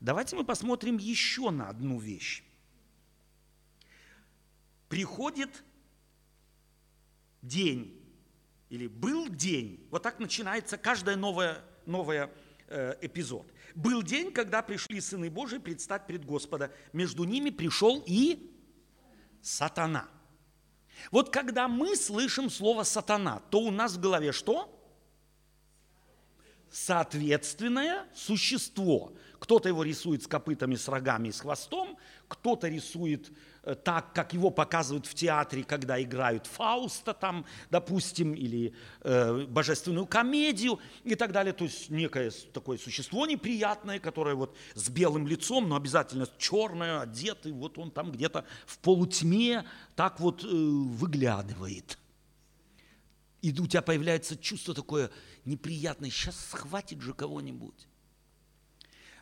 Давайте мы посмотрим еще на одну вещь. Приходит день, или был день, вот так начинается каждая новая, новая э, эпизод. Был день, когда пришли сыны Божии предстать пред Господа. Между ними пришел и сатана. Вот когда мы слышим слово сатана, то у нас в голове что? Соответственное существо. Кто-то его рисует с копытами, с рогами, с хвостом, кто-то рисует Э, так, как его показывают в театре, когда играют Фауста там, допустим, или э, божественную комедию и так далее. То есть некое такое существо неприятное, которое вот с белым лицом, но обязательно черное, одетый, вот он там где-то в полутьме так вот э, выглядывает. И у тебя появляется чувство такое неприятное, сейчас схватит же кого-нибудь.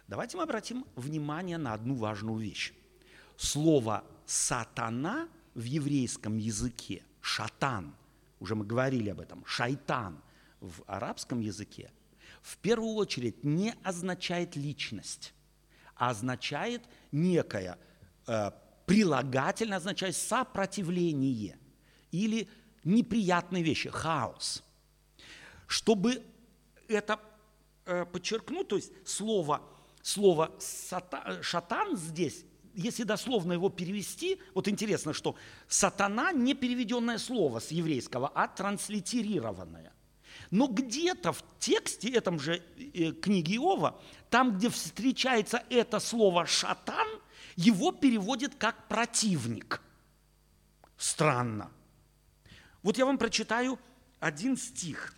Давайте мы обратим внимание на одну важную вещь. Слово сатана в еврейском языке, шатан, уже мы говорили об этом, шайтан в арабском языке, в первую очередь не означает личность, а означает некое э, прилагательное, означает сопротивление или неприятные вещи, хаос. Чтобы это э, подчеркнуть, то есть слово, слово шатан здесь если дословно его перевести, вот интересно, что сатана не переведенное слово с еврейского, а транслитерированное. Но где-то в тексте этом же э, книги Иова, там, где встречается это слово «шатан», его переводит как «противник». Странно. Вот я вам прочитаю один стих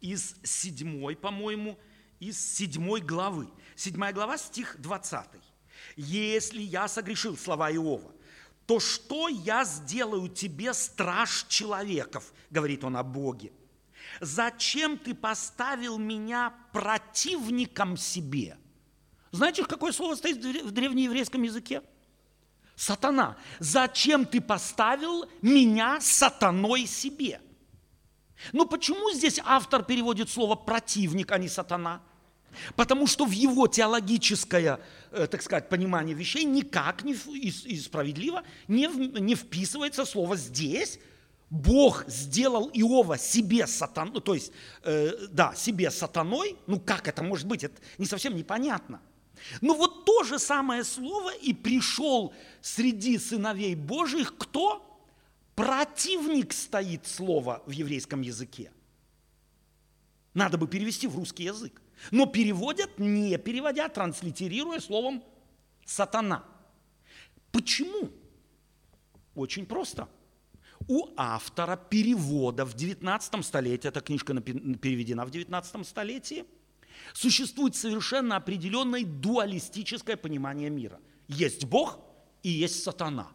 из седьмой, по-моему, из седьмой главы. Седьмая глава, стих 20. Если я согрешил, слова Иова, то что я сделаю тебе, страж человеков, говорит он о Боге. Зачем ты поставил меня противником себе? Знаете, какое слово стоит в древнееврейском языке? Сатана. Зачем ты поставил меня сатаной себе? Ну почему здесь автор переводит слово противник, а не сатана? Потому что в его теологическое, э, так сказать, понимание вещей никак не, и, справедливо не, не вписывается слово «здесь». Бог сделал Иова себе сатаной, то есть, э, да, себе сатаной. Ну как это может быть? Это не совсем непонятно. Но вот то же самое слово и пришел среди сыновей Божьих кто? Противник стоит слово в еврейском языке. Надо бы перевести в русский язык. Но переводят, не переводя, транслитерируя словом «сатана». Почему? Очень просто. У автора перевода в 19 столетии, эта книжка переведена в 19 столетии, существует совершенно определенное дуалистическое понимание мира. Есть Бог и есть сатана.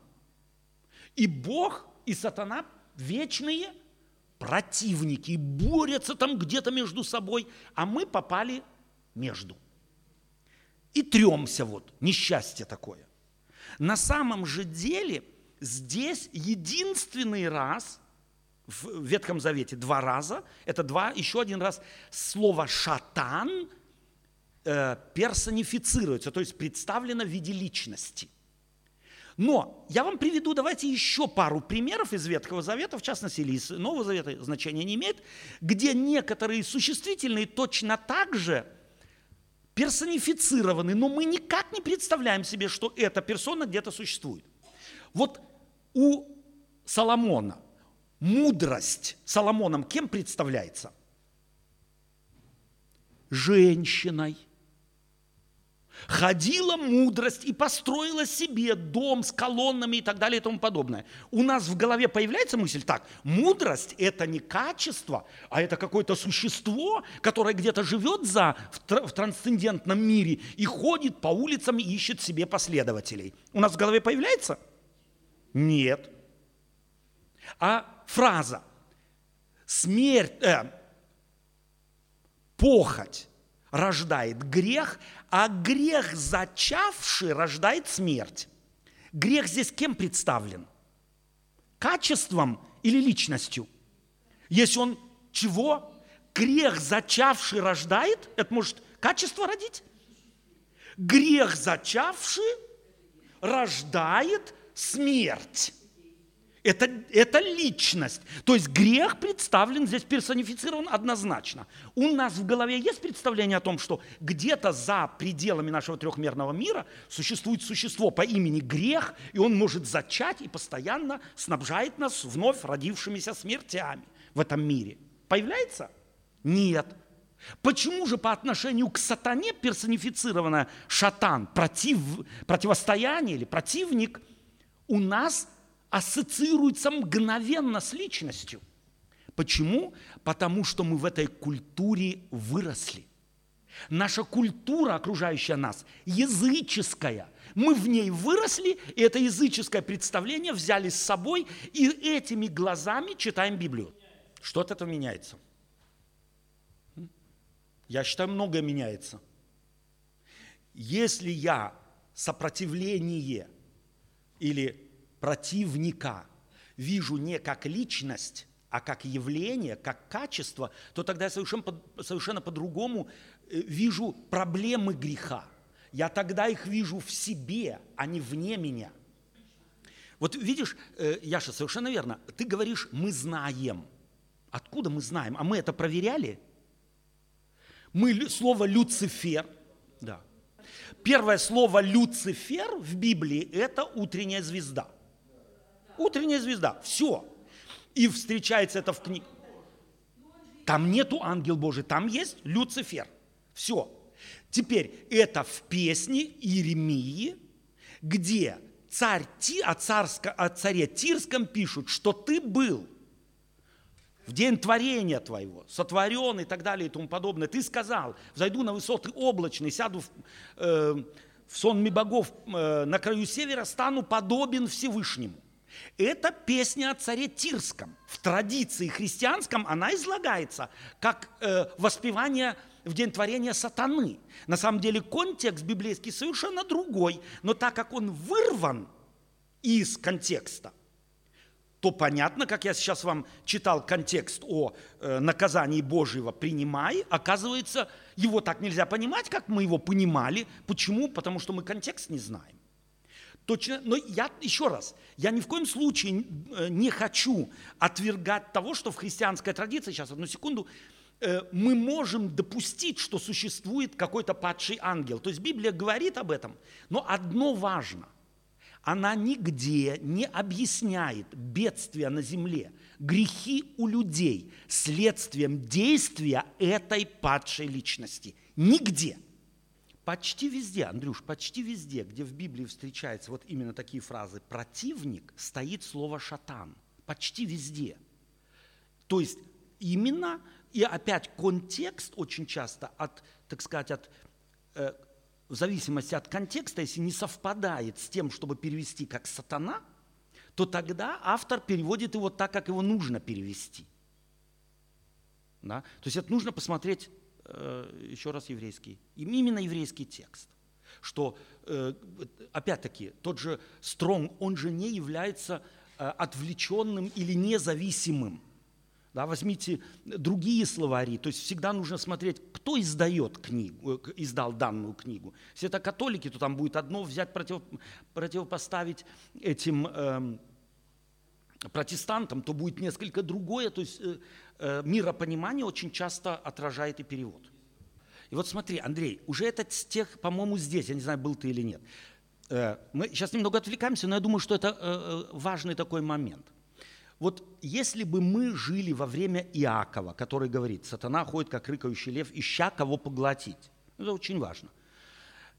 И Бог, и сатана вечные – противники и борются там где-то между собой, а мы попали между. И тремся вот, несчастье такое. На самом же деле здесь единственный раз в Ветхом Завете два раза, это два, еще один раз слово «шатан» э, персонифицируется, то есть представлено в виде личности. Но я вам приведу, давайте еще пару примеров из Ветхого Завета, в частности, или из Нового Завета, значения не имеет, где некоторые существительные точно так же персонифицированы, но мы никак не представляем себе, что эта персона где-то существует. Вот у Соломона мудрость Соломоном кем представляется? Женщиной – ходила мудрость и построила себе дом с колоннами и так далее и тому подобное. У нас в голове появляется мысль так, мудрость – это не качество, а это какое-то существо, которое где-то живет за, в, в трансцендентном мире и ходит по улицам и ищет себе последователей. У нас в голове появляется? Нет. А фраза «смерть», э, «похоть» рождает грех, а грех зачавший рождает смерть. Грех здесь кем представлен? Качеством или личностью? Если он чего? Грех зачавший рождает, это может качество родить? Грех зачавший рождает смерть. Это, это личность. То есть грех представлен здесь, персонифицирован однозначно. У нас в голове есть представление о том, что где-то за пределами нашего трехмерного мира существует существо по имени грех, и он может зачать и постоянно снабжает нас вновь родившимися смертями в этом мире. Появляется? Нет. Почему же по отношению к сатане персонифицированная шатан, против, противостояние или противник, у нас ассоциируется мгновенно с личностью? Почему? Потому что мы в этой культуре выросли. Наша культура, окружающая нас, языческая. Мы в ней выросли, и это языческое представление взяли с собой, и этими глазами читаем Библию. Что от этого меняется? Я считаю, многое меняется. Если я сопротивление или противника вижу не как личность, а как явление, как качество, то тогда я совершенно, совершенно по-другому э, вижу проблемы греха. Я тогда их вижу в себе, а не вне меня. Вот видишь, э, Яша, совершенно верно. Ты говоришь, мы знаем. Откуда мы знаем? А мы это проверяли? Мы слово Люцифер, да. Первое слово Люцифер в Библии – это утренняя звезда. Утренняя звезда. Все. И встречается это в книге. Там нету ангел Божий, там есть Люцифер. Все. Теперь это в песне Иеремии, где царь, о, царско, о царе Тирском пишут, что ты был – в день творения твоего, сотворен и так далее и тому подобное. Ты сказал, взойду на высоты облачные, сяду в, э, в сонме богов э, на краю севера, стану подобен Всевышнему. Это песня о царе Тирском. В традиции христианском она излагается как э, воспевание в день творения сатаны. На самом деле контекст библейский совершенно другой, но так как он вырван из контекста – то понятно, как я сейчас вам читал контекст о э, наказании Божьего «принимай», оказывается, его так нельзя понимать, как мы его понимали. Почему? Потому что мы контекст не знаем. Точно, но я еще раз, я ни в коем случае э, не хочу отвергать того, что в христианской традиции, сейчас одну секунду, э, мы можем допустить, что существует какой-то падший ангел. То есть Библия говорит об этом, но одно важно она нигде не объясняет бедствия на земле, грехи у людей следствием действия этой падшей личности. Нигде. Почти везде, Андрюш, почти везде, где в Библии встречаются вот именно такие фразы «противник», стоит слово «шатан». Почти везде. То есть именно, и опять контекст очень часто от, так сказать, от э, в зависимости от контекста, если не совпадает с тем, чтобы перевести как сатана, то тогда автор переводит его так, как его нужно перевести. Да? То есть это нужно посмотреть еще раз еврейский, именно еврейский текст. Что, э, опять-таки, тот же Стронг, он же не является э, отвлеченным или независимым да, возьмите другие словари, то есть всегда нужно смотреть, кто издает книгу, э, издал данную книгу. Если это католики, то там будет одно взять, против, противопоставить этим э, протестантам, то будет несколько другое. То есть э, э, миропонимание очень часто отражает и перевод. И вот смотри, Андрей, уже этот стих, по-моему, здесь, я не знаю, был ты или нет. Э, мы сейчас немного отвлекаемся, но я думаю, что это э, э важный такой момент. Вот если бы мы жили во время Иакова, который говорит, сатана ходит, как рыкающий лев, ища кого поглотить. Это очень важно.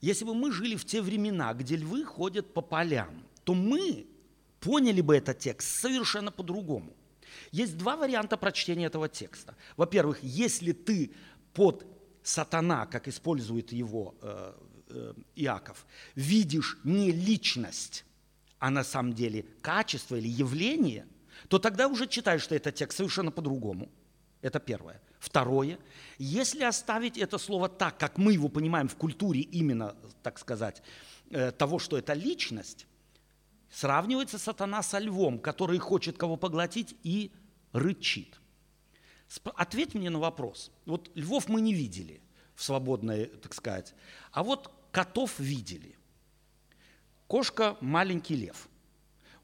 Если бы мы жили в те времена, где львы ходят по полям, то мы поняли бы этот текст совершенно по-другому. Есть два варианта прочтения этого текста. Во-первых, если ты под сатана, как использует его э, э, Иаков, видишь не личность, а на самом деле качество или явление – то тогда уже читаешь что это текст совершенно по-другому. Это первое. Второе, если оставить это слово так, как мы его понимаем в культуре именно, так сказать, э, того, что это личность, сравнивается сатана со львом, который хочет кого поглотить и рычит. Ответь мне на вопрос. Вот львов мы не видели в свободной, так сказать. А вот котов видели. Кошка – маленький лев.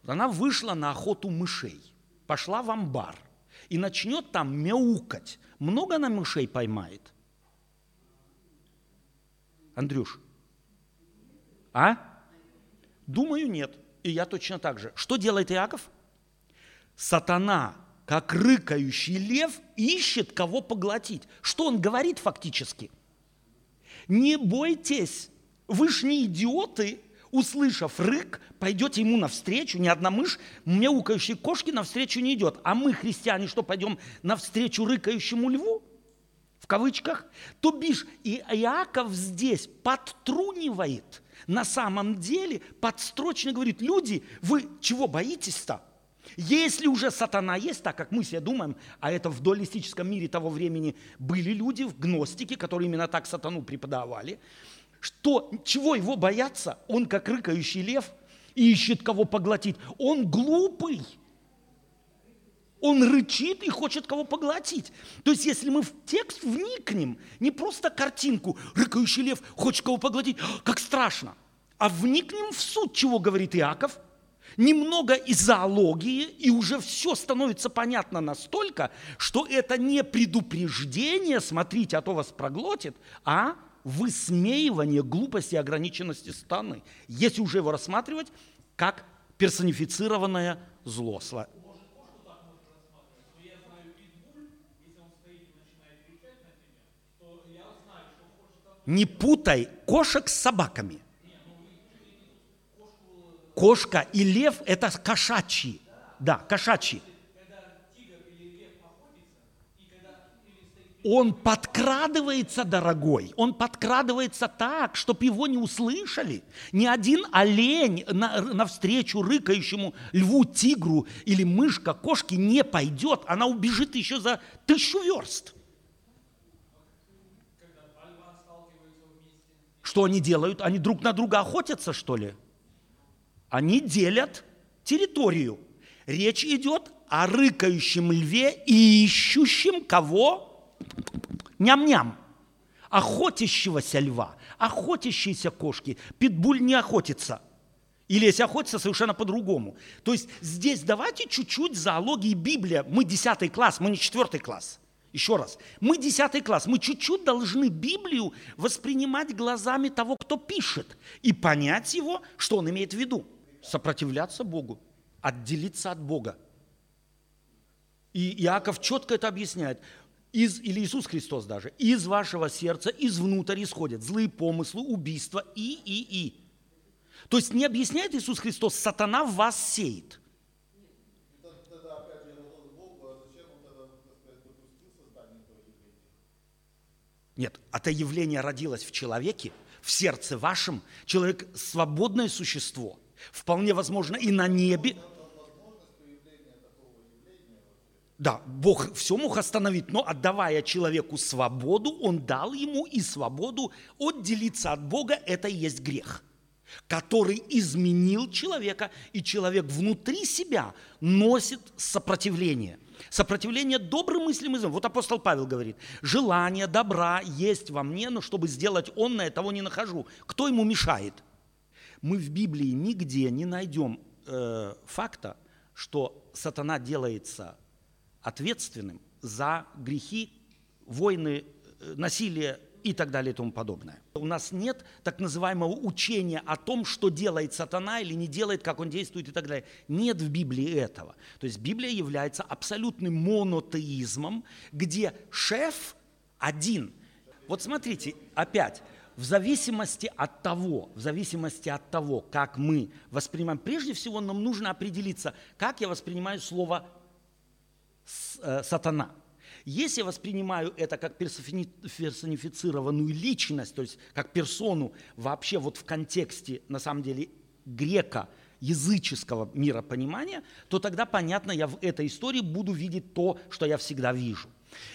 Она вышла на охоту мышей, пошла в амбар и начнет там мяукать. Много она мышей поймает? Андрюш? А? Думаю, нет. И я точно так же. Что делает Иаков? Сатана, как рыкающий лев, ищет кого поглотить. Что он говорит фактически? Не бойтесь, вы ж не идиоты, услышав рык, пойдете ему навстречу. Ни одна мышь мяукающей кошки навстречу не идет. А мы, христиане, что, пойдем навстречу рыкающему льву? Кавычках. То бишь, и Иаков здесь подтрунивает. На самом деле подстрочно говорит, люди, вы чего боитесь-то? Если уже сатана есть, так как мы себе думаем, а это в дуалистическом мире того времени были люди, в гностике, которые именно так сатану преподавали, что, чего его бояться? Он как рыкающий лев ищет кого поглотить. Он глупый. Он рычит и хочет кого поглотить. То есть, если мы в текст вникнем, не просто картинку, рыкающий лев хочет кого поглотить, как страшно, а вникнем в суть, чего говорит Иаков, немного из зоологии, и уже все становится понятно настолько, что это не предупреждение, смотрите, а то вас проглотит, а высмеивание глупости и ограниченности страны, если уже его рассматривать как персонифицированное зло. Не путай кошек с собаками. Кошка и лев – это кошачьи. Да, кошачьи. он подкрадывается, дорогой, он подкрадывается так, чтобы его не услышали. Ни один олень на, навстречу рыкающему льву, тигру или мышка, кошке не пойдет, она убежит еще за тысячу верст. Что они делают? Они друг на друга охотятся, что ли? Они делят территорию. Речь идет о рыкающем льве и ищущем кого? Ням-ням. Охотящегося льва, охотящиеся кошки. Питбуль не охотится. Или если охотится, совершенно по-другому. То есть здесь давайте чуть-чуть зоологии Библия. Мы 10 класс, мы не 4 класс. Еще раз. Мы 10 класс. Мы чуть-чуть должны Библию воспринимать глазами того, кто пишет. И понять его, что он имеет в виду. Сопротивляться Богу. Отделиться от Бога. И Иаков четко это объясняет из, или Иисус Христос даже, из вашего сердца, изнутрь исходят злые помыслы, убийства и, и, и. То есть не объясняет Иисус Христос, сатана вас сеет. Нет, это явление родилось в человеке, в сердце вашем. Человек – свободное существо. Вполне возможно и на небе, Да, Бог все мог остановить, но отдавая человеку свободу, Он дал ему и свободу отделиться от Бога, это и есть грех, который изменил человека, и человек внутри себя носит сопротивление. Сопротивление добрым мыслям и злым. Вот апостол Павел говорит, желание добра есть во мне, но чтобы сделать он, на того не нахожу. Кто ему мешает? Мы в Библии нигде не найдем э, факта, что сатана делается ответственным за грехи, войны, э, насилие и так далее и тому подобное. У нас нет так называемого учения о том, что делает сатана или не делает, как он действует и так далее. Нет в Библии этого. То есть Библия является абсолютным монотеизмом, где шеф один. Вот смотрите, опять, в зависимости от того, в зависимости от того, как мы воспринимаем, прежде всего нам нужно определиться, как я воспринимаю слово Э, сатана. Если я воспринимаю это как персонифицированную личность, то есть как персону вообще вот в контексте, на самом деле, грека, языческого миропонимания, то тогда, понятно, я в этой истории буду видеть то, что я всегда вижу.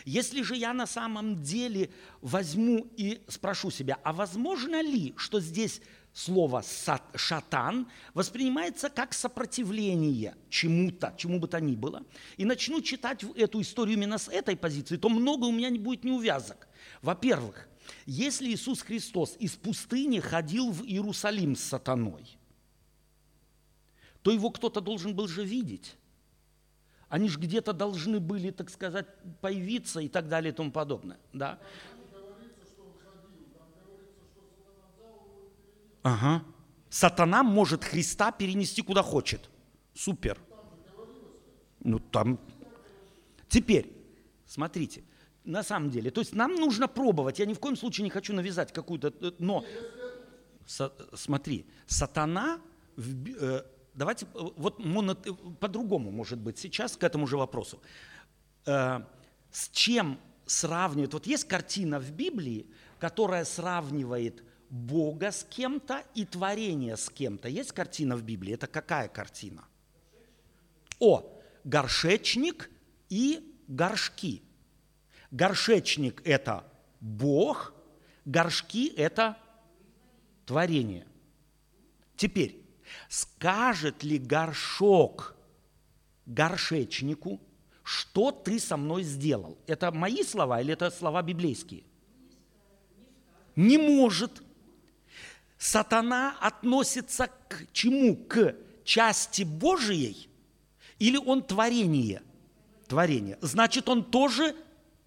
Если же я на самом деле возьму и спрошу себя, а возможно ли, что здесь слово «шатан» воспринимается как сопротивление чему-то, чему бы то ни было, и начну читать эту историю именно с этой позиции, то много у меня не будет неувязок. Во-первых, Если Иисус Христос из пустыни ходил в Иерусалим с сатаной, то его кто-то должен был же видеть. Они же где-то должны были, так сказать, появиться и так далее и тому подобное. Да? Ага. Сатана может Христа перенести куда хочет. Супер. Ну там. Теперь, смотрите, на самом деле, то есть нам нужно пробовать. Я ни в коем случае не хочу навязать какую-то, э, но со, смотри, сатана, в, э, давайте э, вот моно, э, по-другому, может быть, сейчас к этому же вопросу. Э, с чем сравнивают? Вот есть картина в Библии, которая сравнивает Бога с кем-то и творение с кем-то. Есть картина в Библии? Это какая картина? О, горшечник и горшки. Горшечник – это Бог, горшки – это творение. Теперь, скажет ли горшок горшечнику, что ты со мной сделал? Это мои слова или это слова библейские? Не может. Сатана относится к чему? К части Божией или он творение? Творение. Значит, он тоже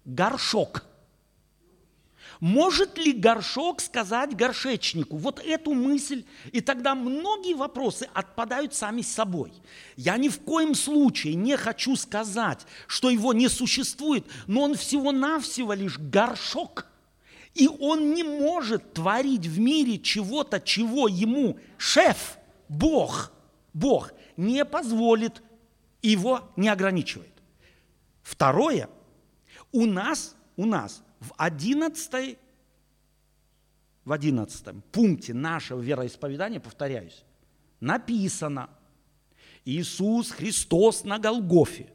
горшок. Может ли горшок сказать горшечнику вот эту мысль? И тогда многие вопросы отпадают сами собой. Я ни в коем случае не хочу сказать, что его не существует, но он всего-навсего лишь горшок. И он не может творить в мире чего-то, чего ему шеф, Бог, Бог не позволит, его не ограничивает. Второе – у нас, у нас в 11, в 11 пункте нашего вероисповедания, повторяюсь, написано, Иисус Христос на Голгофе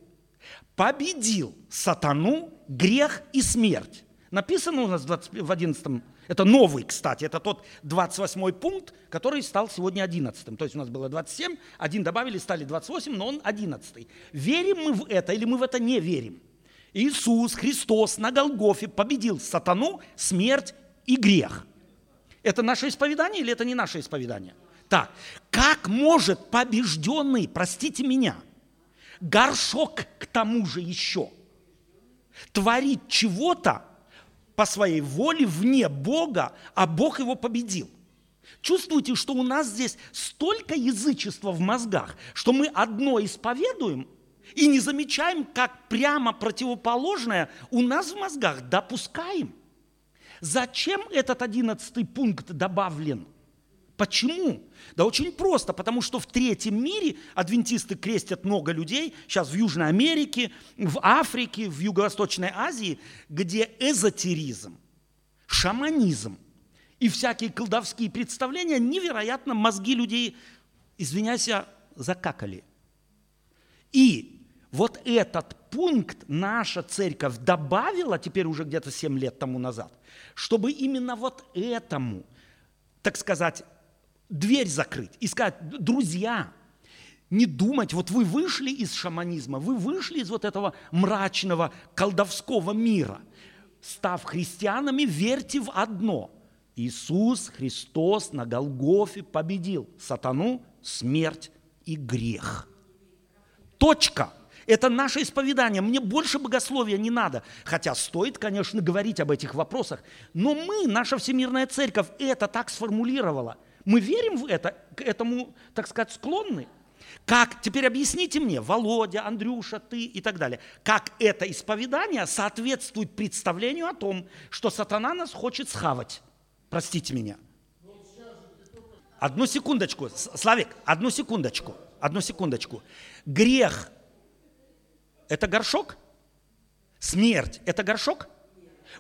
победил сатану, грех и смерть. Написано у нас в 11 это новый, кстати, это тот 28 пункт, который стал сегодня 11. То есть у нас было 27, один добавили, стали 28, но он 11. Верим мы в это или мы в это не верим? Иисус Христос на Голгофе победил сатану, смерть и грех. Это наше исповедание или это не наше исповедание? Так, как может побежденный, простите меня, горшок к тому же еще, творить чего-то по своей воле вне Бога, а Бог его победил? Чувствуете, что у нас здесь столько язычества в мозгах, что мы одно исповедуем, и не замечаем, как прямо противоположное у нас в мозгах допускаем. Зачем этот одиннадцатый пункт добавлен? Почему? Да очень просто, потому что в третьем мире адвентисты крестят много людей, сейчас в Южной Америке, в Африке, в Юго-Восточной Азии, где эзотеризм, шаманизм и всякие колдовские представления невероятно мозги людей, извиняюсь, закакали. И вот этот пункт наша церковь добавила теперь уже где-то 7 лет тому назад, чтобы именно вот этому, так сказать, дверь закрыть и сказать, друзья, не думать, вот вы вышли из шаманизма, вы вышли из вот этого мрачного колдовского мира. Став христианами, верьте в одно. Иисус Христос на Голгофе победил сатану, смерть и грех. Точка. Это наше исповедание. Мне больше богословия не надо. Хотя стоит, конечно, говорить об этих вопросах. Но мы, наша Всемирная Церковь, это так сформулировала. Мы верим в это, к этому, так сказать, склонны. Как, теперь объясните мне, Володя, Андрюша, ты и так далее, как это исповедание соответствует представлению о том, что сатана нас хочет схавать. Простите меня. Одну секундочку, Славик, одну секундочку, одну секундочку. Грех это горшок? Смерть – это горшок?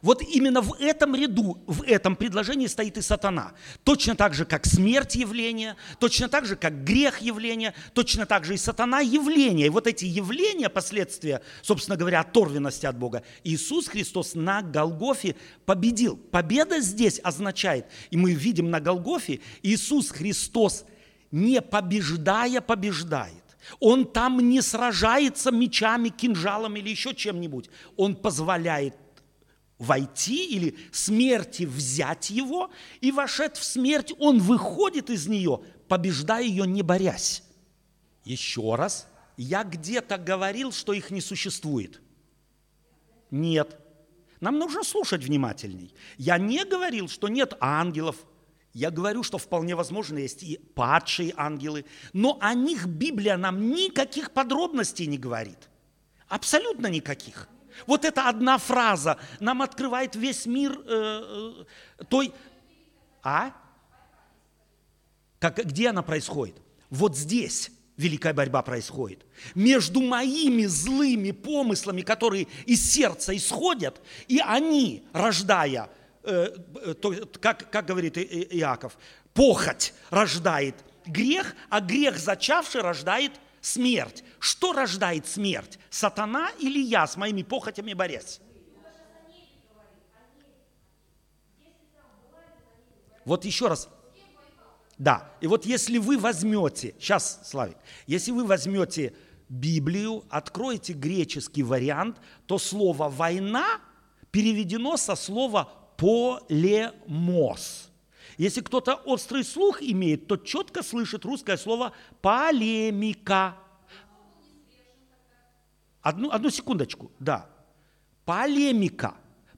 Вот именно в этом ряду, в этом предложении стоит и сатана. Точно так же, как смерть явление, точно так же, как грех явление, точно так же и сатана явление. И вот эти явления, последствия, собственно говоря, оторвенности от Бога, Иисус Христос на Голгофе победил. Победа здесь означает, и мы видим на Голгофе, Иисус Христос, не побеждая, побеждает. Он там не сражается мечами, кинжалом или еще чем-нибудь. Он позволяет войти или смерти взять его, и вошед в смерть, он выходит из нее, побеждая ее, не борясь. Еще раз, я где-то говорил, что их не существует. Нет. Нам нужно слушать внимательней. Я не говорил, что нет ангелов. Я говорю, что вполне возможно есть и падшие ангелы. Но о них Библия нам никаких подробностей не говорит. Абсолютно никаких. Вот эта одна фраза нам открывает весь мир э, э, той... А? Как, где она происходит? Вот здесь великая борьба происходит. Между моими злыми помыслами, которые из сердца исходят, и они, рождая, э, э то, как, как говорит Иаков, похоть рождает грех, а грех зачавший рождает смерть. Что рождает смерть? Сатана или я с моими похотями борясь? Вот еще раз. Да, и вот если вы возьмете, сейчас, Славик, если вы возьмете Библию, откроете греческий вариант, то слово «война» переведено со слова «полемос». Если кто-то острый слух имеет, то четко слышит русское слово полемика. Одну, одну секундочку, да. Полемика.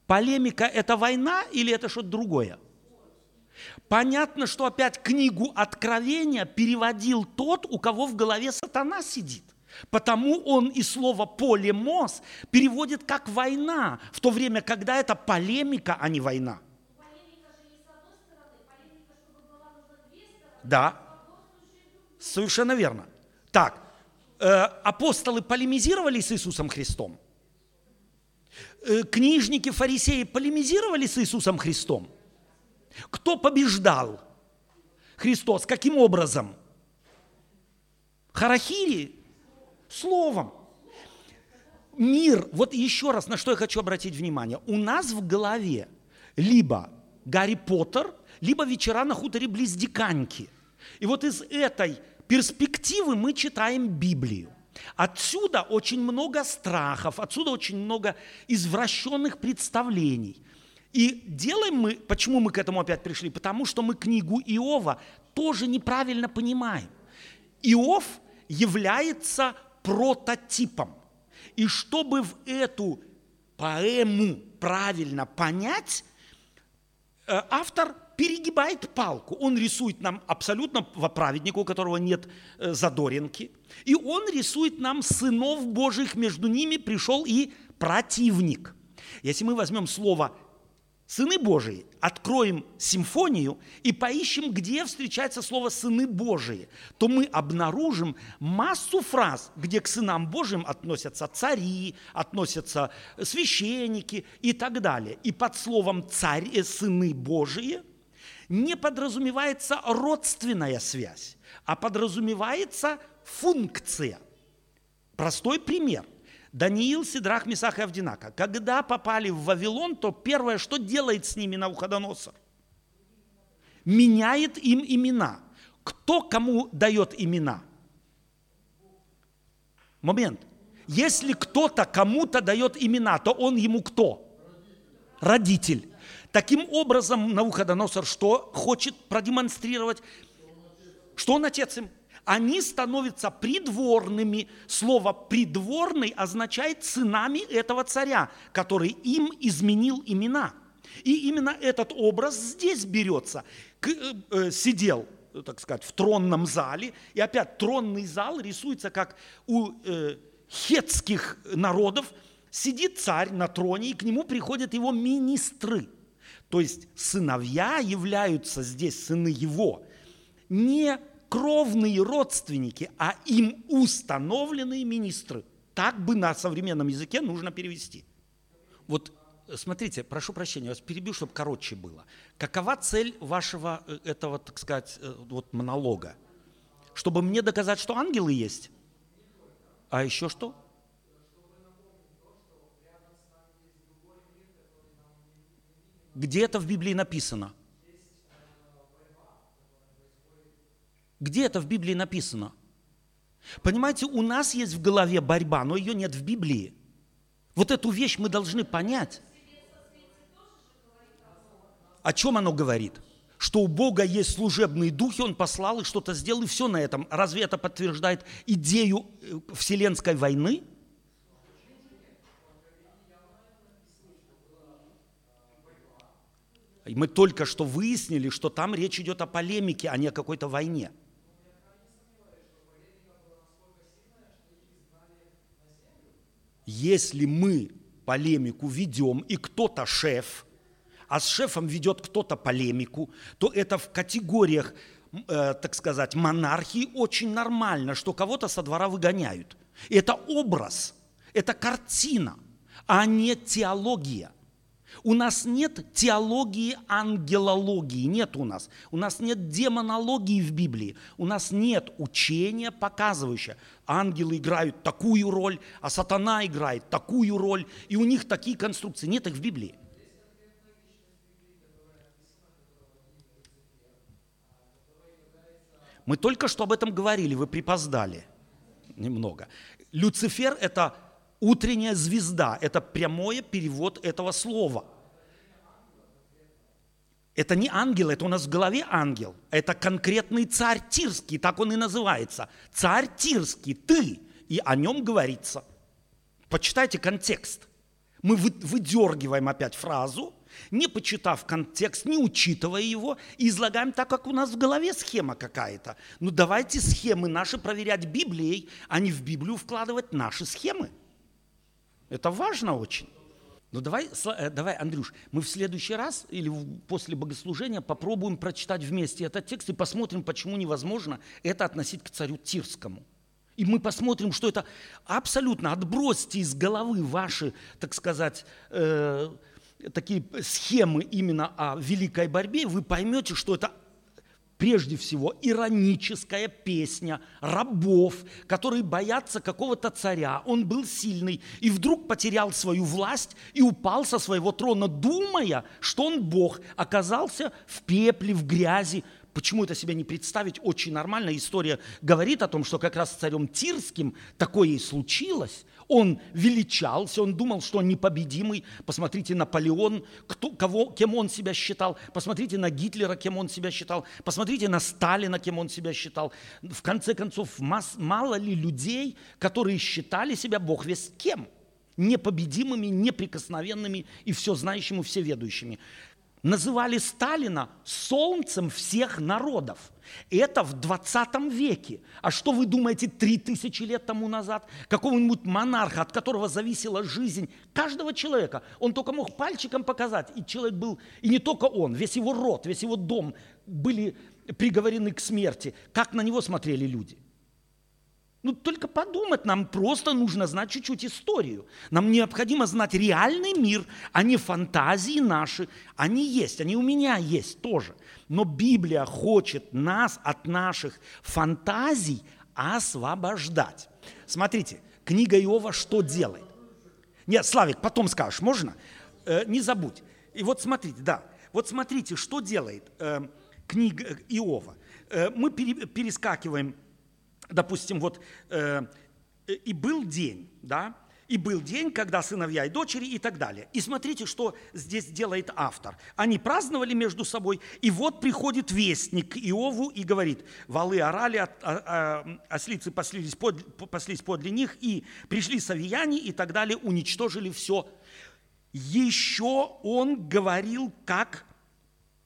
Полемика – это война или это что-то другое? Понятно, что опять книгу Откровения переводил тот, у кого в голове сатана сидит. Потому он и слово «полемос» переводит как «война», в то время, когда это полемика, а не война – Да. Совершенно верно. Так, э, апостолы полемизировали с Иисусом Христом? Э, книжники, фарисеи полемизировали с Иисусом Христом? Кто побеждал? Христос. Каким образом? Харахири? Словом. Мир, вот еще раз, на что я хочу обратить внимание. У нас в голове либо Гарри Поттер, либо вечера на хуторе близ Диканьки. И вот из этой перспективы мы читаем Библию. Отсюда очень много страхов, отсюда очень много извращенных представлений. И делаем мы, почему мы к этому опять пришли? Потому что мы книгу Иова тоже неправильно понимаем. Иов является прототипом. И чтобы в эту поэму правильно понять, э, автор перегибает палку. Он рисует нам абсолютно праведника, у которого нет э, задоринки. И он рисует нам сынов Божьих, между ними пришел и противник. Если мы возьмем слово «сыны Божии», откроем симфонию и поищем, где встречается слово «сыны Божии», то мы обнаружим массу фраз, где к сынам Божьим относятся цари, относятся священники и так далее. И под словом «царь» и «сыны Божии» не подразумевается родственная связь, а подразумевается функция. Простой пример. Даниил, Сидрах, Месах и Авдинака. Когда попали в Вавилон, то первое, что делает с ними Навуходоносор? Меняет им имена. Кто кому дает имена? Момент. Если кто-то кому-то дает имена, то он ему кто? Родитель. Таким образом, Навуходоносор что хочет продемонстрировать? Что он отец им? Они становятся придворными. Слово «придворный» означает сынами этого царя, который им изменил имена. И именно этот образ здесь берется. Э, э, сидел, так сказать, в тронном зале. И опять тронный зал рисуется как у э, хетских народов. Сидит царь на троне, и к нему приходят его министры – то есть сыновья являются здесь сыны его, не кровные родственники, а им установленные министры. Так бы на современном языке нужно перевести. Вот смотрите, прошу прощения, вас перебью, чтобы короче было. Какова цель вашего э, этого, так сказать, э, вот монолога? Чтобы мне доказать, что ангелы есть? А еще что? Где это в Библии написано? Где это в Библии написано? Понимаете, у нас есть в голове борьба, но ее нет в Библии. Вот эту вещь мы должны понять. о чем оно говорит? Что у Бога есть служебные духи, Он послал и что-то сделал, и все на этом. Разве это подтверждает идею э, Вселенской войны? Мы только что выяснили, что там речь идет о полемике, а не о какой-то войне. Если мы полемику ведем, и кто-то шеф, а с шефом ведет кто-то полемику, то это в категориях, э, так сказать, монархии очень нормально, что кого-то со двора выгоняют. Это образ, это картина, а не теология – у нас нет теологии ангелологии, нет у нас. У нас нет демонологии в Библии. У нас нет учения, показывающего, ангелы играют такую роль, а сатана играет такую роль, и у них такие конструкции. Нет их в Библии. Мы только что об этом говорили, вы припоздали немного. Люцифер – это Утренняя звезда – это прямой перевод этого слова. Это не ангел, это у нас в голове ангел. Это конкретный царь Тирский, так он и называется. Царь Тирский, ты, и о нем говорится. Почитайте контекст. Мы выдергиваем опять фразу, не почитав контекст, не учитывая его, и излагаем так, как у нас в голове схема какая-то. Ну давайте схемы наши проверять Библией, а не в Библию вкладывать наши схемы. Это важно очень. Ну давай, э, давай, Андрюш, мы в следующий раз или после богослужения попробуем прочитать вместе этот текст и посмотрим, почему невозможно это относить к царю Тирскому. И мы посмотрим, что это абсолютно отбросьте из головы ваши, так сказать, э, такие схемы именно о великой борьбе, вы поймете, что это прежде всего ироническая песня рабов, которые боятся какого-то царя. Он был сильный и вдруг потерял свою власть и упал со своего трона, думая, что он Бог, оказался в пепле, в грязи, Почему это себе не представить? Очень нормально. История говорит о том, что как раз с царем Тирским такое и случилось. Он величался, он думал, что он непобедимый. Посмотрите Наполеон, кто, кого, кем он себя считал. Посмотрите на Гитлера, кем он себя считал. Посмотрите на Сталина, кем он себя считал. В конце концов, масс, мало ли людей, которые считали себя Бог весь кем непобедимыми, неприкосновенными и все знающими, всеведущими называли Сталина солнцем всех народов. Это в 20 веке. А что вы думаете, три тысячи лет тому назад? Какого-нибудь монарха, от которого зависела жизнь каждого человека. Он только мог пальчиком показать, и человек был, и не только он, весь его род, весь его дом были приговорены к смерти. Как на него смотрели люди – ну, только подумать, нам просто нужно знать чуть-чуть историю. Нам необходимо знать реальный мир, а не фантазии наши. Они есть, они у меня есть тоже. Но Библия хочет нас от наших фантазий освобождать. Смотрите, книга Иова что делает? Нет, Славик, потом скажешь, можно? Э, не забудь. И вот смотрите, да, вот смотрите, что делает э, книга Иова. Э, мы пере, перескакиваем допустим, вот э, и был день, да, и был день, когда сыновья и дочери и так далее. И смотрите, что здесь делает автор. Они праздновали между собой, и вот приходит вестник к Иову и говорит, валы орали, а, а, ослицы паслись, под, паслись подле них, и пришли савияне и так далее, уничтожили все. Еще он говорил, как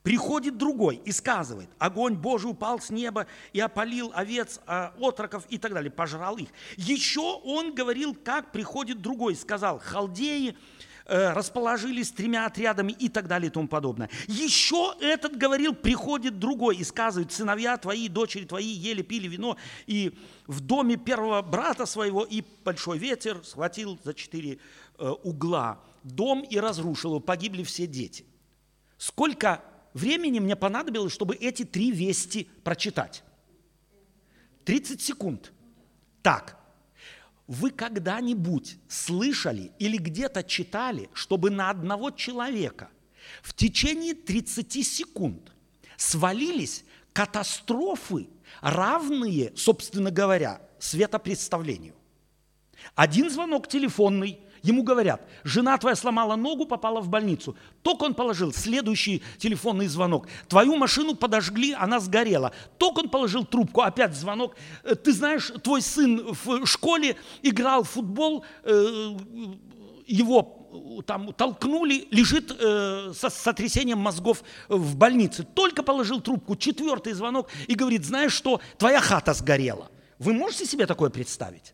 Приходит другой и сказывает, огонь Божий упал с неба и опалил овец, а, отроков и так далее, пожрал их. Еще он говорил, как приходит другой, сказал, халдеи э, расположились тремя отрядами и так далее и тому подобное. Еще этот говорил, приходит другой и сказывает, сыновья твои, дочери твои ели, пили вино, и в доме первого брата своего и большой ветер схватил за четыре э, угла дом и разрушил его, погибли все дети. Сколько времени мне понадобилось, чтобы эти три вести прочитать. 30 секунд. Так, вы когда-нибудь слышали или где-то читали, чтобы на одного человека в течение 30 секунд свалились катастрофы, равные, собственно говоря, светопредставлению? Один звонок телефонный, Ему говорят, жена твоя сломала ногу, попала в больницу. Только он положил следующий телефонный звонок. Твою машину подожгли, она сгорела. Только он положил трубку, опять звонок. Э, ты знаешь, твой сын в школе играл в футбол, э, его там толкнули, лежит э, со сотрясением мозгов в больнице. Только положил трубку, четвертый звонок и говорит, знаешь что, твоя хата сгорела. Вы можете себе такое представить?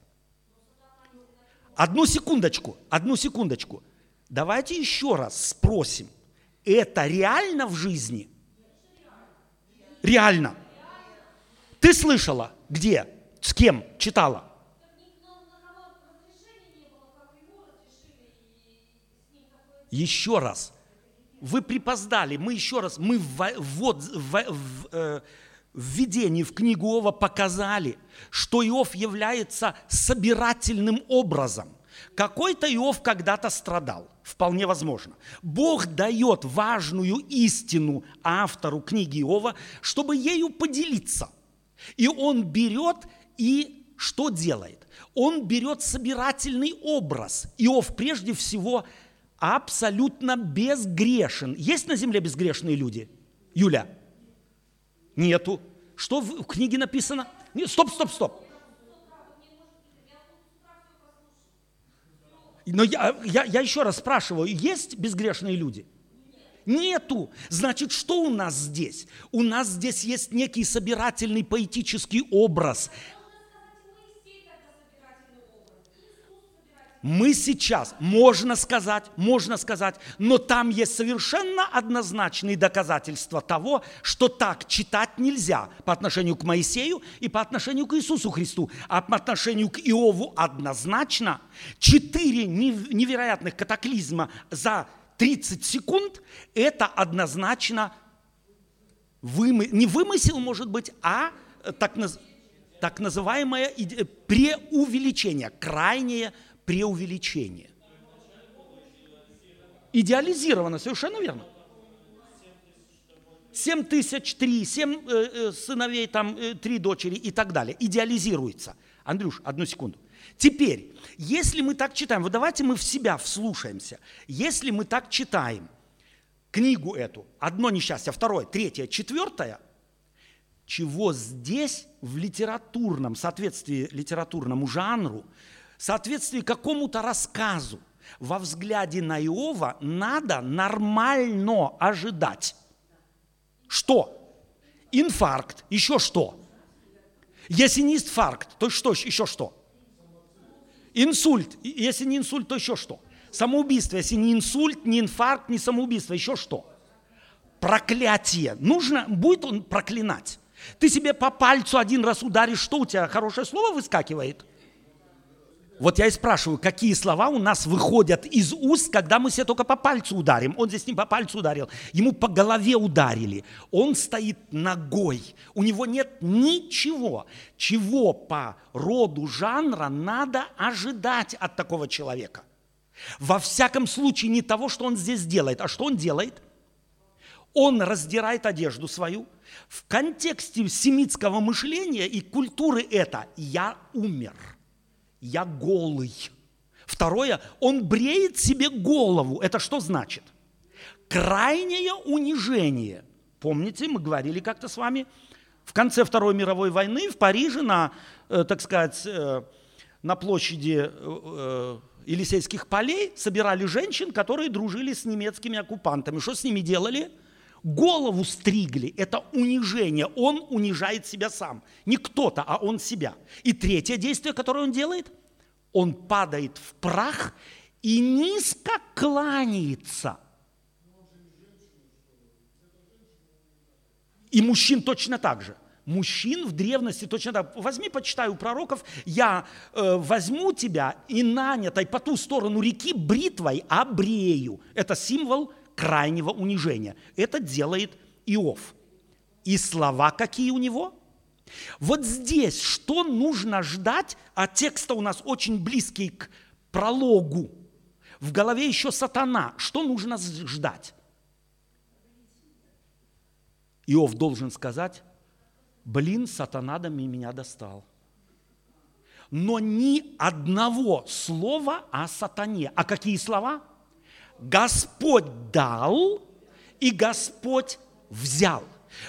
Одну секундочку, одну секундочку. Давайте еще раз спросим, это реально в жизни? Реально. Ты слышала? Где? С кем? Читала? Еще раз. Вы припоздали. Мы еще раз, мы в, вот, в, в, э, введении в книгу Иова показали, что Иов является собирательным образом. Какой-то Иов когда-то страдал, вполне возможно. Бог дает важную истину автору книги Иова, чтобы ею поделиться. И он берет и что делает? Он берет собирательный образ. Иов прежде всего абсолютно безгрешен. Есть на земле безгрешные люди? Юля? Нету. Что в книге написано? Нет, стоп, стоп, стоп. Но я, я, я еще раз спрашиваю, есть безгрешные люди? Нету. Значит, что у нас здесь? У нас здесь есть некий собирательный поэтический образ, мы сейчас, можно сказать, можно сказать, но там есть совершенно однозначные доказательства того, что так читать нельзя по отношению к Моисею и по отношению к Иисусу Христу, а по отношению к Иову однозначно. Четыре невероятных катаклизма за 30 секунд – это однозначно вымы... не вымысел, может быть, а так, наз... так называемое преувеличение, крайнее преувеличение. Идеализировано, совершенно верно. Семь тысяч, три, семь э, э, сыновей, там, э, три дочери и так далее. Идеализируется. Андрюш, одну секунду. Теперь, если мы так читаем, вот давайте мы в себя вслушаемся. Если мы так читаем книгу эту, одно несчастье, второе, третье, четвертое, чего здесь в литературном, соответствии литературному жанру, соответствии какому-то рассказу во взгляде на Иова надо нормально ожидать. Что? Инфаркт, еще что? Если не инфаркт, то что еще что? Инсульт, если не инсульт, то еще что? Самоубийство, если не инсульт, не инфаркт, не самоубийство, еще что? Проклятие. Нужно, будет он проклинать. Ты себе по пальцу один раз ударишь, что у тебя хорошее слово выскакивает? Вот я и спрашиваю, какие слова у нас выходят из уст, когда мы себе только по пальцу ударим. Он здесь не по пальцу ударил, ему по голове ударили. Он стоит ногой. У него нет ничего, чего по роду жанра надо ожидать от такого человека. Во всяком случае не того, что он здесь делает. А что он делает? Он раздирает одежду свою. В контексте семитского мышления и культуры это «я умер» я голый. Второе, он бреет себе голову. Это что значит? Крайнее унижение. Помните, мы говорили как-то с вами, в конце Второй мировой войны в Париже на, э, так сказать, э, на площади э, Елисейских полей собирали женщин, которые дружили с немецкими оккупантами. Что с ними делали? Голову стригли. Это унижение. Он унижает себя сам. Не кто-то, а он себя. И третье действие, которое он делает, он падает в прах и низко кланяется. И мужчин точно так же. Мужчин в древности точно так. Возьми, почитай у пророков, я э, возьму тебя и нанятой по ту сторону реки бритвой обрею. Это символ крайнего унижения. Это делает Иов. И слова какие у него? Вот здесь что нужно ждать, а текста у нас очень близкий к прологу. В голове еще сатана. Что нужно ждать? Иов должен сказать, блин, сатана да меня достал. но ни одного слова о сатане. А какие слова? Господь дал, и Господь взял.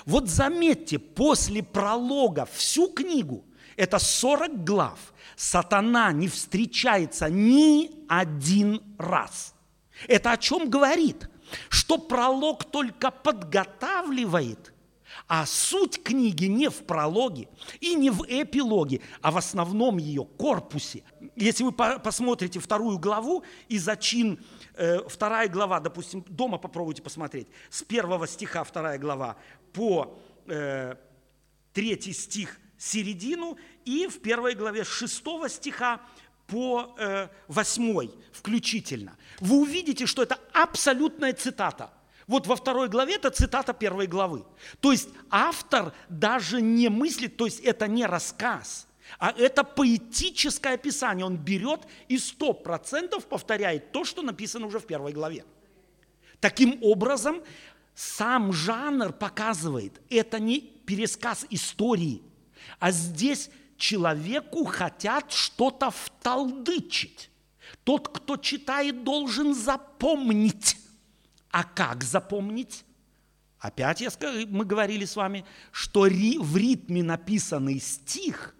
Вот заметьте, после пролога всю книгу, это 40 глав, сатана не встречается ни один раз. Это о чем говорит? Что пролог только подготавливает, а суть книги не в прологе и не в эпилоге, а в основном ее корпусе. Если вы посмотрите вторую главу и зачин Э, вторая глава, допустим, дома попробуйте посмотреть, с первого стиха вторая глава по э, третий стих середину и в первой главе шестого стиха по э, восьмой включительно. Вы увидите, что это абсолютная цитата. Вот во второй главе это цитата первой главы. То есть автор даже не мыслит, то есть это не рассказ – а это поэтическое описание. Он берет и сто процентов повторяет то, что написано уже в первой главе. Таким образом, сам жанр показывает, это не пересказ истории, а здесь человеку хотят что-то вталдычить. Тот, кто читает, должен запомнить. А как запомнить? Опять я, мы говорили с вами, что в ритме написанный стих –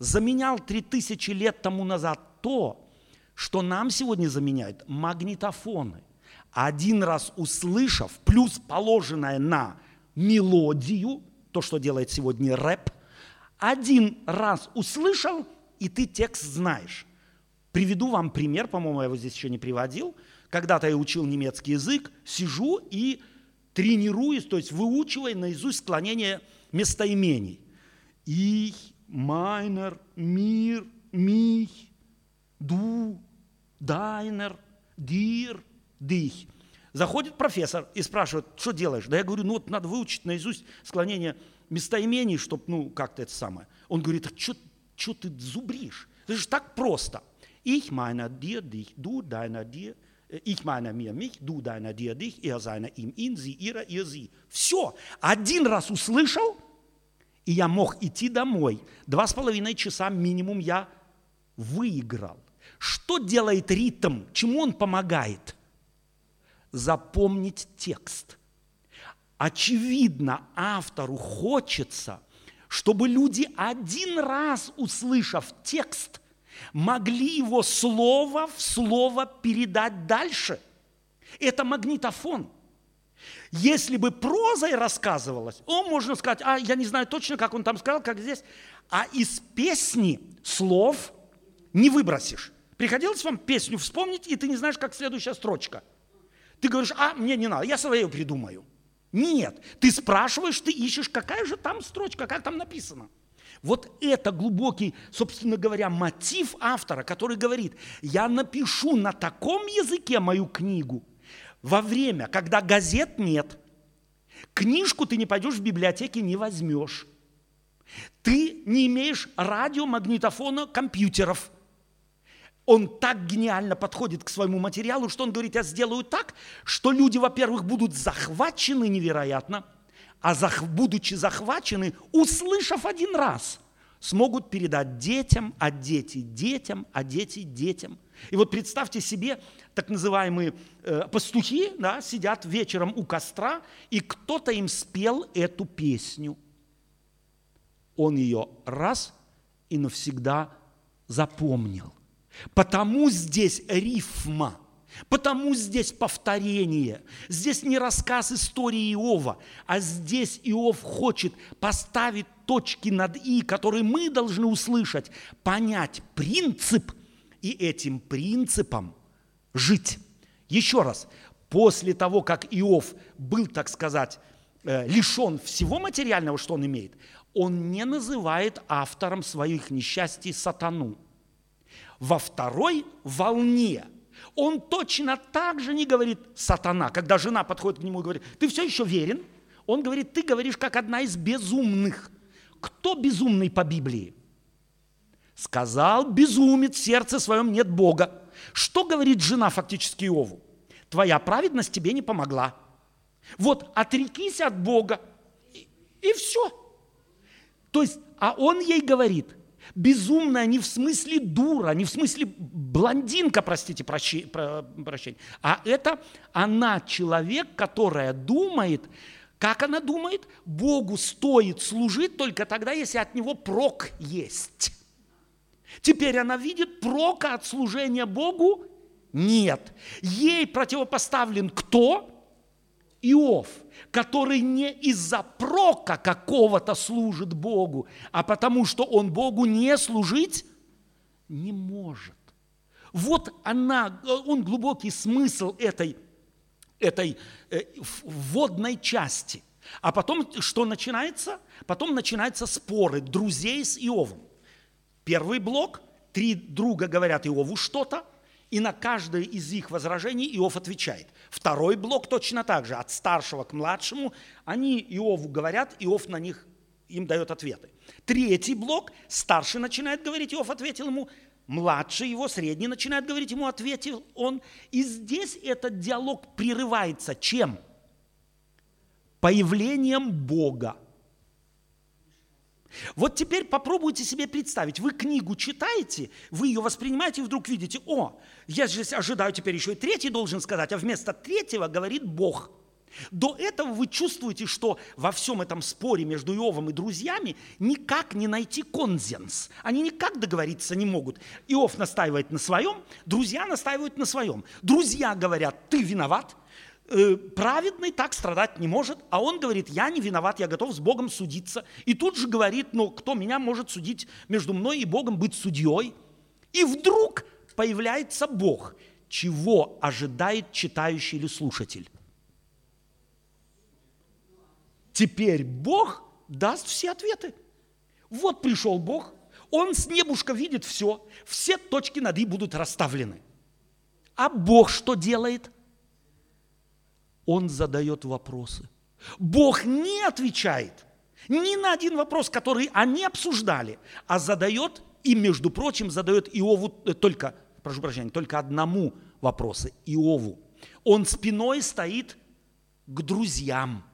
заменял 3000 лет тому назад то, что нам сегодня заменяют магнитофоны. Один раз услышав, плюс положенное на мелодию, то, что делает сегодня рэп, один раз услышал, и ты текст знаешь. Приведу вам пример, по-моему, я его здесь еще не приводил. Когда-то я учил немецкий язык, сижу и тренируюсь, то есть выучивая наизусть склонение местоимений. И meiner, mir, mich, du, deiner, dir, dich. Заходит профессор и спрашивает, что делаешь? Да я говорю, ну вот надо выучить наизусть склонение местоимений, чтобы, ну, как-то это самое. Он говорит, а что ты зубришь? Это же так просто. Ich meine dir, dich, du deiner dir, ich meine mir mich, du deiner dir, dich, er seiner ihm, ihn, sie, ihre, ihr, sie. Все. Один раз услышал – и я мог идти домой. Два с половиной часа минимум я выиграл. Что делает ритм? Чему он помогает? Запомнить текст. Очевидно, автору хочется, чтобы люди один раз, услышав текст, могли его слово в слово передать дальше. Это магнитофон – если бы прозой рассказывалось, о, можно сказать, а я не знаю точно, как он там сказал, как здесь, а из песни слов не выбросишь. Приходилось вам песню вспомнить, и ты не знаешь, как следующая строчка. Ты говоришь, а, мне не надо, я свою придумаю. Нет, ты спрашиваешь, ты ищешь, какая же там строчка, как там написано. Вот это глубокий, собственно говоря, мотив автора, который говорит, я напишу на таком языке мою книгу, во время, когда газет нет, книжку ты не пойдешь в библиотеке, не возьмешь. Ты не имеешь радиомагнитофона, компьютеров. Он так гениально подходит к своему материалу, что он говорит, я сделаю так, что люди, во-первых, будут захвачены невероятно, а зах, будучи захвачены, услышав один раз, смогут передать детям, а дети детям, а дети детям – и вот представьте себе, так называемые э, пастухи да, сидят вечером у костра, и кто-то им спел эту песню. Он ее раз и навсегда запомнил. Потому здесь рифма, потому здесь повторение. Здесь не рассказ истории Иова, а здесь Иов хочет поставить точки над «и», которые мы должны услышать, понять принцип – и этим принципом жить. Еще раз, после того, как Иов был, так сказать, э, лишен всего материального, что он имеет, он не называет автором своих несчастий сатану. Во второй волне он точно так же не говорит сатана. Когда жена подходит к нему и говорит, ты все еще верен? Он говорит, ты говоришь как одна из безумных. Кто безумный по Библии? Сказал безумец, в сердце своем нет Бога. Что говорит жена фактически Иову? Твоя праведность тебе не помогла. Вот отрекись от Бога, и, и все. То есть, а он ей говорит, Безумная не в смысле дура, не в смысле блондинка, простите, прощи, про, прощения, а это она человек, которая думает, как она думает, Богу стоит служить только тогда, если от него прок есть. Теперь она видит прока от служения Богу нет. Ей противопоставлен кто? Иов, который не из-за прока какого-то служит Богу, а потому что он Богу не служить не может. Вот она, он глубокий смысл этой, этой э, вводной части. А потом что начинается? Потом начинаются споры друзей с Иовом. Первый блок, три друга говорят Иову что-то, и на каждое из их возражений Иов отвечает. Второй блок точно так же, от старшего к младшему, они Иову говорят, Иов на них им дает ответы. Третий блок, старший начинает говорить, Иов ответил ему, младший его, средний начинает говорить, ему ответил он. И здесь этот диалог прерывается чем? Появлением Бога – вот теперь попробуйте себе представить, вы книгу читаете, вы ее воспринимаете и вдруг видите, о, я же ожидаю теперь еще и третий должен сказать, а вместо третьего говорит Бог. До этого вы чувствуете, что во всем этом споре между Иовом и друзьями никак не найти консенс. Они никак договориться не могут. Иов настаивает на своем, друзья настаивают на своем. Друзья говорят, ты виноват, праведный так страдать не может, а он говорит, я не виноват, я готов с Богом судиться. И тут же говорит, ну кто меня может судить между мной и Богом, быть судьей? И вдруг появляется Бог. Чего ожидает читающий или слушатель? Теперь Бог даст все ответы. Вот пришел Бог, Он с небушка видит все, все точки над «и» будут расставлены. А Бог что делает – он задает вопросы. Бог не отвечает ни на один вопрос, который они обсуждали, а задает, и, между прочим, задает Иову э, только, прошу прощения, только одному вопросу, Иову. Он спиной стоит к друзьям,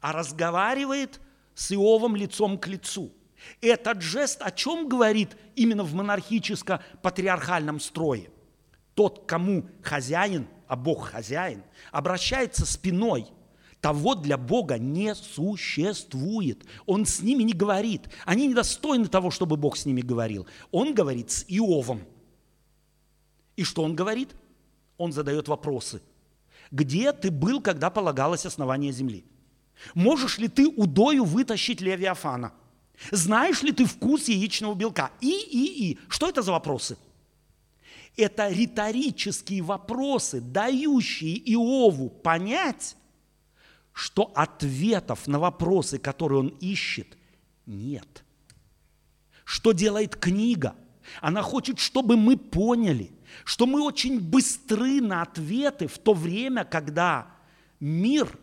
а разговаривает с Иовом лицом к лицу. Этот жест о чем говорит именно в монархическо-патриархальном строе? Тот, кому хозяин – а Бог хозяин, обращается спиной, того для Бога не существует. Он с ними не говорит. Они недостойны того, чтобы Бог с ними говорил. Он говорит с Иовом. И что он говорит? Он задает вопросы. Где ты был, когда полагалось основание земли? Можешь ли ты удою вытащить Левиафана? Знаешь ли ты вкус яичного белка? И, и, и. Что это за вопросы? Это риторические вопросы, дающие Иову понять, что ответов на вопросы, которые он ищет, нет. Что делает книга? Она хочет, чтобы мы поняли, что мы очень быстры на ответы в то время, когда мир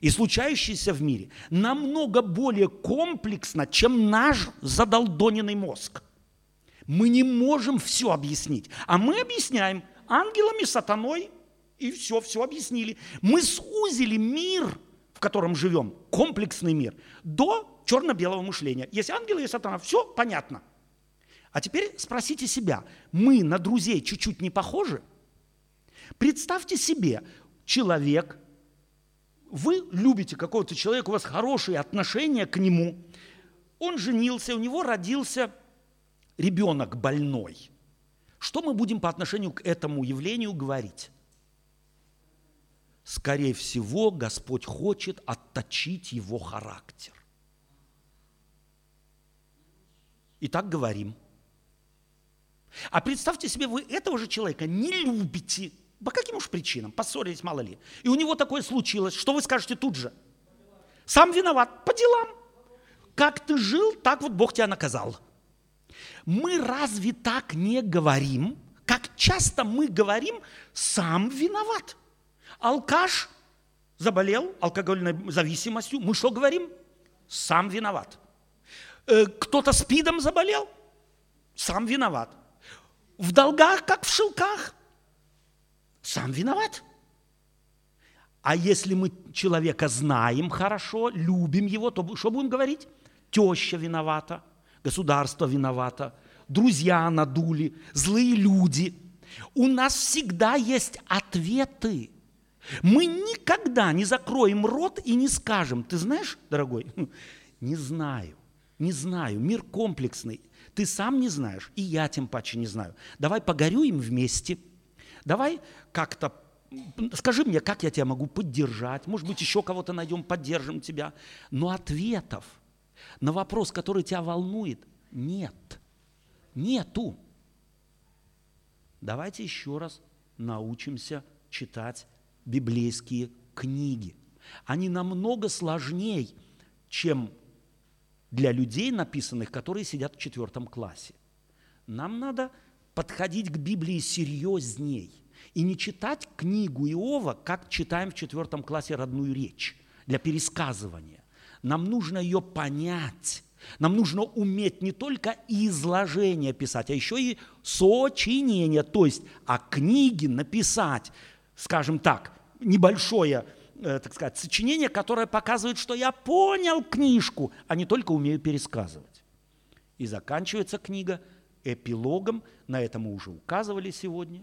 и случающееся в мире намного более комплексно, чем наш задолдоненный мозг. Мы не можем все объяснить, а мы объясняем ангелами, сатаной, и все, все объяснили. Мы сузили мир, в котором живем, комплексный мир, до черно-белого мышления. Есть ангелы, есть сатана, все понятно. А теперь спросите себя, мы на друзей чуть-чуть не похожи? Представьте себе, человек, вы любите какого-то человека, у вас хорошие отношения к нему, он женился, у него родился ребенок больной, что мы будем по отношению к этому явлению говорить? Скорее всего, Господь хочет отточить его характер. И так говорим. А представьте себе, вы этого же человека не любите. По каким уж причинам? Поссорились, мало ли. И у него такое случилось. Что вы скажете тут же? Сам виноват. По делам. Как ты жил, так вот Бог тебя наказал. Мы разве так не говорим? Как часто мы говорим, сам виноват. Алкаш заболел алкогольной зависимостью, мы что говорим? Сам виноват. Э, кто-то спидом заболел, сам виноват. В долгах, как в шелках, сам виноват. А если мы человека знаем хорошо, любим его, то что будем говорить? Теща виновата, государство виновато, друзья надули, злые люди. У нас всегда есть ответы. Мы никогда не закроем рот и не скажем, ты знаешь, дорогой, не знаю, не знаю, мир комплексный, ты сам не знаешь, и я тем паче не знаю. Давай погорюем вместе, давай как-то скажи мне, как я тебя могу поддержать, может быть, еще кого-то найдем, поддержим тебя. Но ответов на вопрос, который тебя волнует, нет. Нету. Давайте еще раз научимся читать библейские книги. Они намного сложнее, чем для людей, написанных, которые сидят в четвертом классе. Нам надо подходить к Библии серьезней и не читать книгу Иова, как читаем в четвертом классе родную речь для пересказывания. Нам нужно ее понять. Нам нужно уметь не только изложение писать, а еще и сочинение, то есть о книге написать, скажем так, небольшое, э, так сказать, сочинение, которое показывает, что я понял книжку, а не только умею пересказывать. И заканчивается книга эпилогом, на это мы уже указывали сегодня.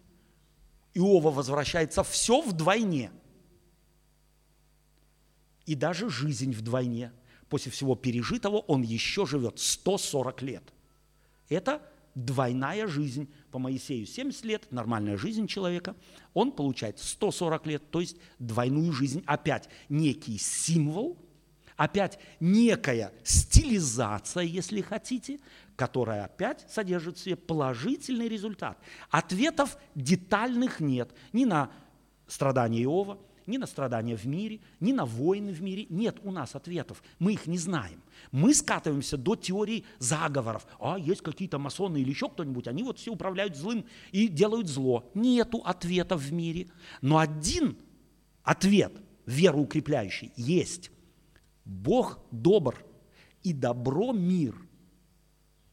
Иова возвращается все вдвойне. И даже жизнь вдвойне – после всего пережитого он еще живет 140 лет. Это двойная жизнь по Моисею 70 лет, нормальная жизнь человека, он получает 140 лет, то есть двойную жизнь. Опять некий символ, опять некая стилизация, если хотите, которая опять содержит в себе положительный результат. Ответов детальных нет ни на страдания Иова, ни на страдания в мире, ни на войны в мире. Нет у нас ответов. Мы их не знаем. Мы скатываемся до теории заговоров. А есть какие-то масоны или еще кто-нибудь, они вот все управляют злым и делают зло. Нету ответов в мире. Но один ответ, вероукрепляющий, есть. Бог добр, и добро мир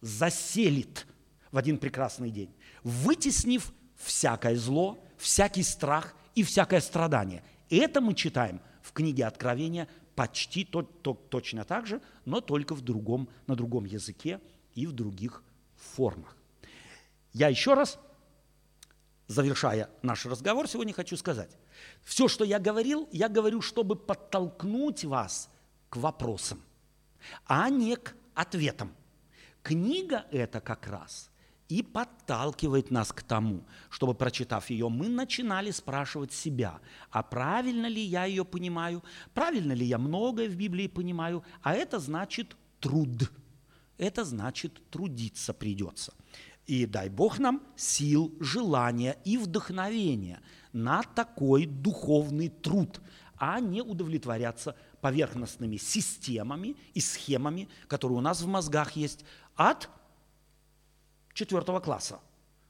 заселит в один прекрасный день, вытеснив всякое зло, всякий страх и всякое страдание. Это мы читаем в книге Откровения почти то, то, точно так же, но только в другом, на другом языке и в других формах. Я еще раз, завершая наш разговор, сегодня хочу сказать. Все, что я говорил, я говорю, чтобы подтолкнуть вас к вопросам, а не к ответам. Книга это как раз и подталкивает нас к тому, чтобы, прочитав ее, мы начинали спрашивать себя, а правильно ли я ее понимаю, правильно ли я многое в Библии понимаю, а это значит труд, это значит трудиться придется. И дай Бог нам сил, желания и вдохновения на такой духовный труд, а не удовлетворяться поверхностными системами и схемами, которые у нас в мозгах есть, от четвертого класса.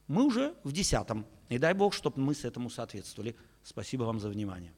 Мы уже в десятом. И дай Бог, чтобы мы с этому соответствовали. Спасибо вам за внимание.